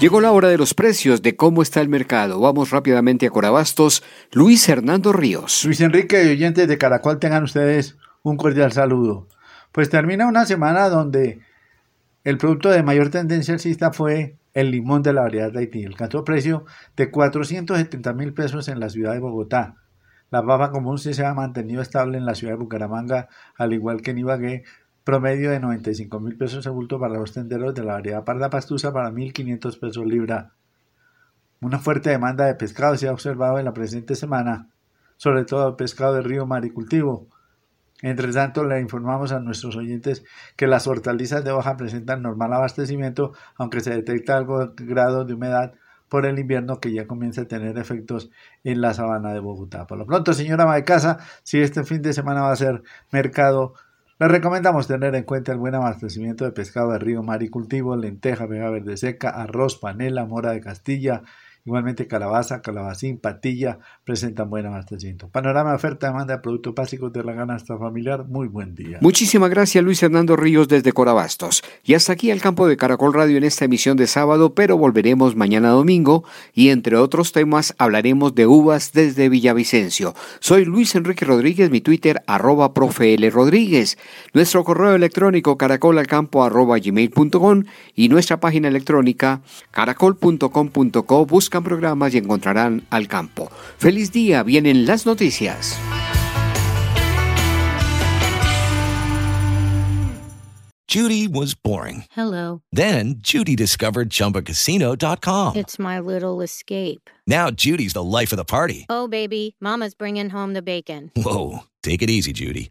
Llegó la hora de los precios, de cómo está el mercado. Vamos rápidamente a Corabastos. Luis Hernando Ríos. Luis Enrique y oyentes de Caracol, tengan ustedes un cordial saludo. Pues termina una semana donde el producto de mayor tendencia alcista fue el limón de la variedad de Haití. Alcanzó precio de 470 mil pesos en la ciudad de Bogotá. La papa común sí se ha mantenido estable en la ciudad de Bucaramanga, al igual que en Ibagué, promedio de 95 mil pesos de bulto para los tenderos de la variedad parda pastusa para 1.500 pesos libra. Una fuerte demanda de pescado se ha observado en la presente semana, sobre todo el pescado de río maricultivo. Entre tanto, le informamos a nuestros oyentes que las hortalizas de hoja presentan normal abastecimiento, aunque se detecta algo de grado de humedad por el invierno que ya comienza a tener efectos en la sabana de Bogotá. Por lo pronto, señora ama de casa, si este fin de semana va a ser mercado les recomendamos tener en cuenta el buen abastecimiento de pescado de río, mar y cultivo, lenteja, vega verde seca, arroz, panela, mora de Castilla, Igualmente calabaza, calabacín, patilla presentan buen abastecimiento. Panorama oferta demanda de productos básicos de la ganasta familiar. Muy buen día. Muchísimas gracias Luis Hernando Ríos desde Corabastos. Y hasta aquí el campo de Caracol Radio en esta emisión de sábado, pero volveremos mañana domingo y entre otros temas hablaremos de uvas desde Villavicencio. Soy Luis Enrique Rodríguez, mi Twitter arroba profe L. Rodríguez, nuestro correo electrónico caracolalcampo arroba gmail.com y nuestra página electrónica caracol.com.co buscan programas y encontrarán al campo. Feliz día, vienen las noticias. Judy was boring. Hello. Then Judy discovered ChumbaCasino.com. It's my little escape. Now Judy's the life of the party. Oh, baby, mama's bringing home the bacon. Whoa, take it easy, Judy.